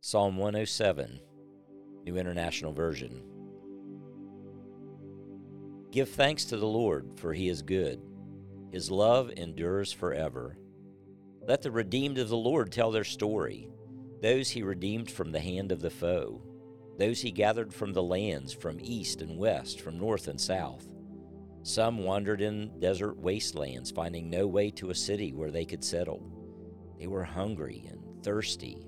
Psalm 107, New International Version. Give thanks to the Lord, for he is good. His love endures forever. Let the redeemed of the Lord tell their story, those he redeemed from the hand of the foe, those he gathered from the lands, from east and west, from north and south. Some wandered in desert wastelands, finding no way to a city where they could settle. They were hungry and thirsty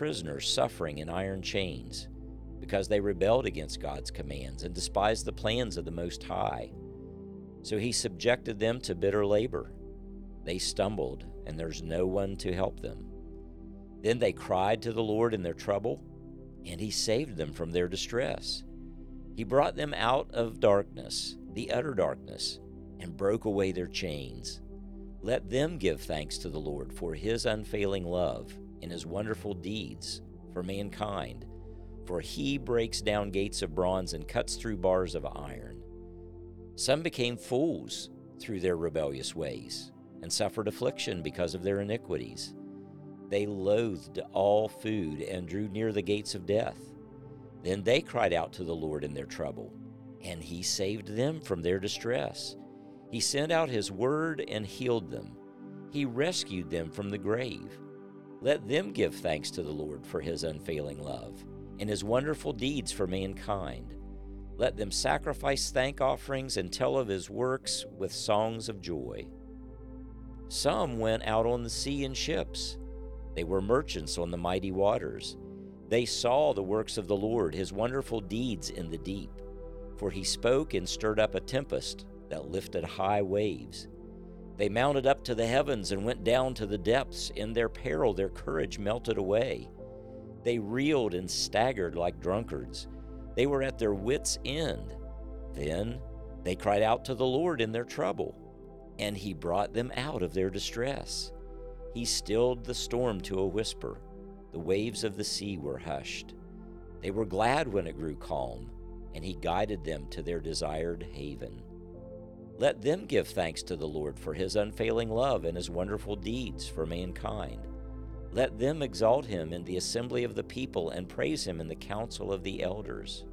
prisoners suffering in iron chains because they rebelled against God's commands and despised the plans of the Most High. So he subjected them to bitter labor. They stumbled, and there's no one to help them. Then they cried to the Lord in their trouble, and he saved them from their distress. He brought them out of darkness, the utter darkness, and broke away their chains. Let them give thanks to the Lord for his unfailing love in his wonderful deeds for mankind, for he breaks down gates of bronze and cuts through bars of iron. Some became fools through their rebellious ways and suffered affliction because of their iniquities. They loathed all food and drew near the gates of death. Then they cried out to the Lord in their trouble, and he saved them from their distress. He sent out his word and healed them. He rescued them from the grave let them give thanks to the Lord for his unfailing love and his wonderful deeds for mankind. Let them sacrifice thank offerings and tell of his works with songs of joy. Some went out on the sea in ships. They were merchants on the mighty waters. They saw the works of the Lord, his wonderful deeds in the deep. For he spoke and stirred up a tempest that lifted high waves. They mounted up to the heavens and went down to the depths. In their peril, their courage melted away. They reeled and staggered like drunkards. They were at their wits' end. Then they cried out to the Lord in their trouble, and He brought them out of their distress. He stilled the storm to a whisper. The waves of the sea were hushed. They were glad when it grew calm, and He guided them to their desired haven. Let them give thanks to the Lord for his unfailing love and his wonderful deeds for mankind. Let them exalt him in the assembly of the people and praise him in the council of the elders.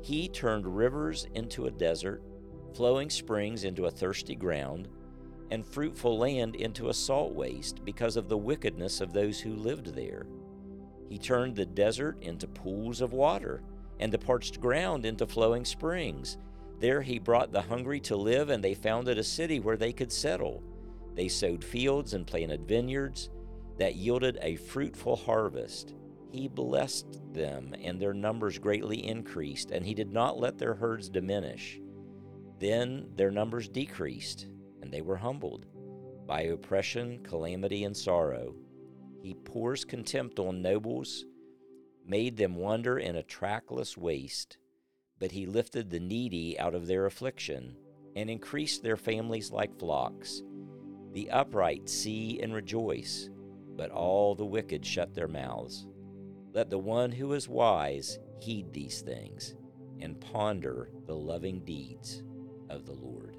He turned rivers into a desert, flowing springs into a thirsty ground, and fruitful land into a salt waste because of the wickedness of those who lived there. He turned the desert into pools of water, and the parched ground into flowing springs. There he brought the hungry to live, and they founded a city where they could settle. They sowed fields and planted vineyards that yielded a fruitful harvest. He blessed them, and their numbers greatly increased, and he did not let their herds diminish. Then their numbers decreased, and they were humbled by oppression, calamity, and sorrow. He pours contempt on nobles, made them wander in a trackless waste but he lifted the needy out of their affliction and increased their families like flocks. The upright see and rejoice, but all the wicked shut their mouths. Let the one who is wise heed these things and ponder the loving deeds of the Lord.